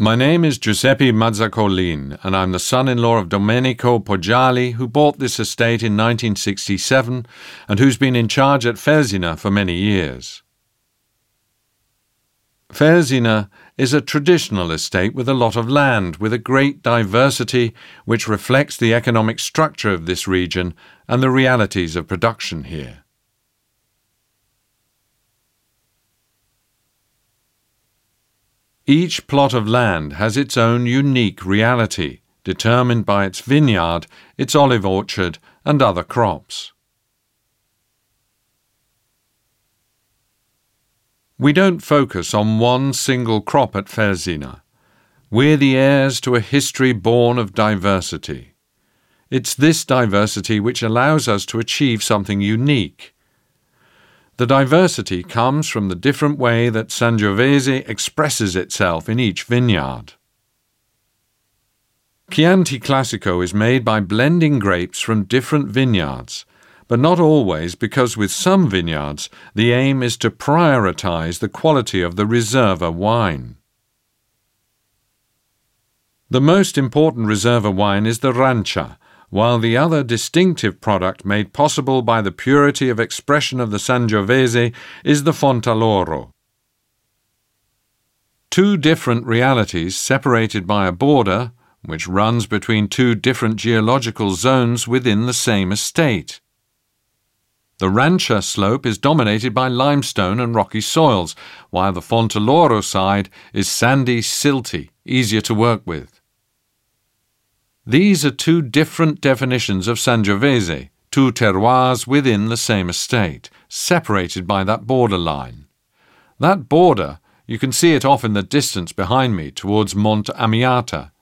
My name is Giuseppe Mazzocolin, and I'm the son in law of Domenico Poggiali, who bought this estate in 1967 and who's been in charge at Felsina for many years. Felsina is a traditional estate with a lot of land, with a great diversity which reflects the economic structure of this region and the realities of production here. Each plot of land has its own unique reality, determined by its vineyard, its olive orchard, and other crops. We don't focus on one single crop at Felsina. We're the heirs to a history born of diversity. It's this diversity which allows us to achieve something unique the diversity comes from the different way that Sangiovese expresses itself in each vineyard. Chianti Classico is made by blending grapes from different vineyards, but not always because with some vineyards the aim is to prioritize the quality of the Riserva wine. The most important Riserva wine is the Rancia, while the other distinctive product made possible by the purity of expression of the Sangiovese is the Fontalloro. Two different realities separated by a border, which runs between two different geological zones within the same estate. The Rancia slope is dominated by limestone and rocky soils, while the Fontalloro side is sandy, silty, easier to work with. These are two different definitions of Sangiovese, two terroirs within the same estate, separated by that border line. That border, you can see it off in the distance behind me towards Monte Amiata.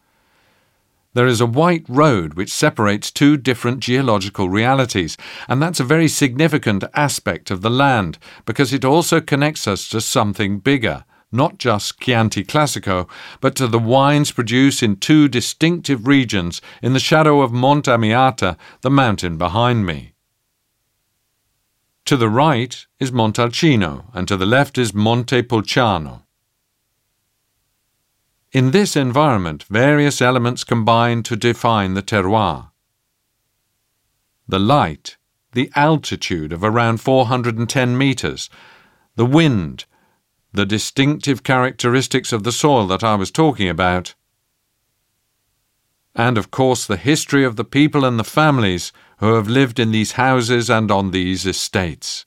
There is a white road which separates two different geological realities, and that's a very significant aspect of the land because it also connects us to something bigger not just Chianti Classico, but to the wines produced in two distinctive regions in the shadow of Monte Amiata, the mountain behind me. To the right is Montalcino, and to the left is Monte Pulciano. In this environment, various elements combine to define the terroir. The light, the altitude of around 410 meters, the wind, the distinctive characteristics of the soil that I was talking about, and of course the history of the people and the families who have lived in these houses and on these estates.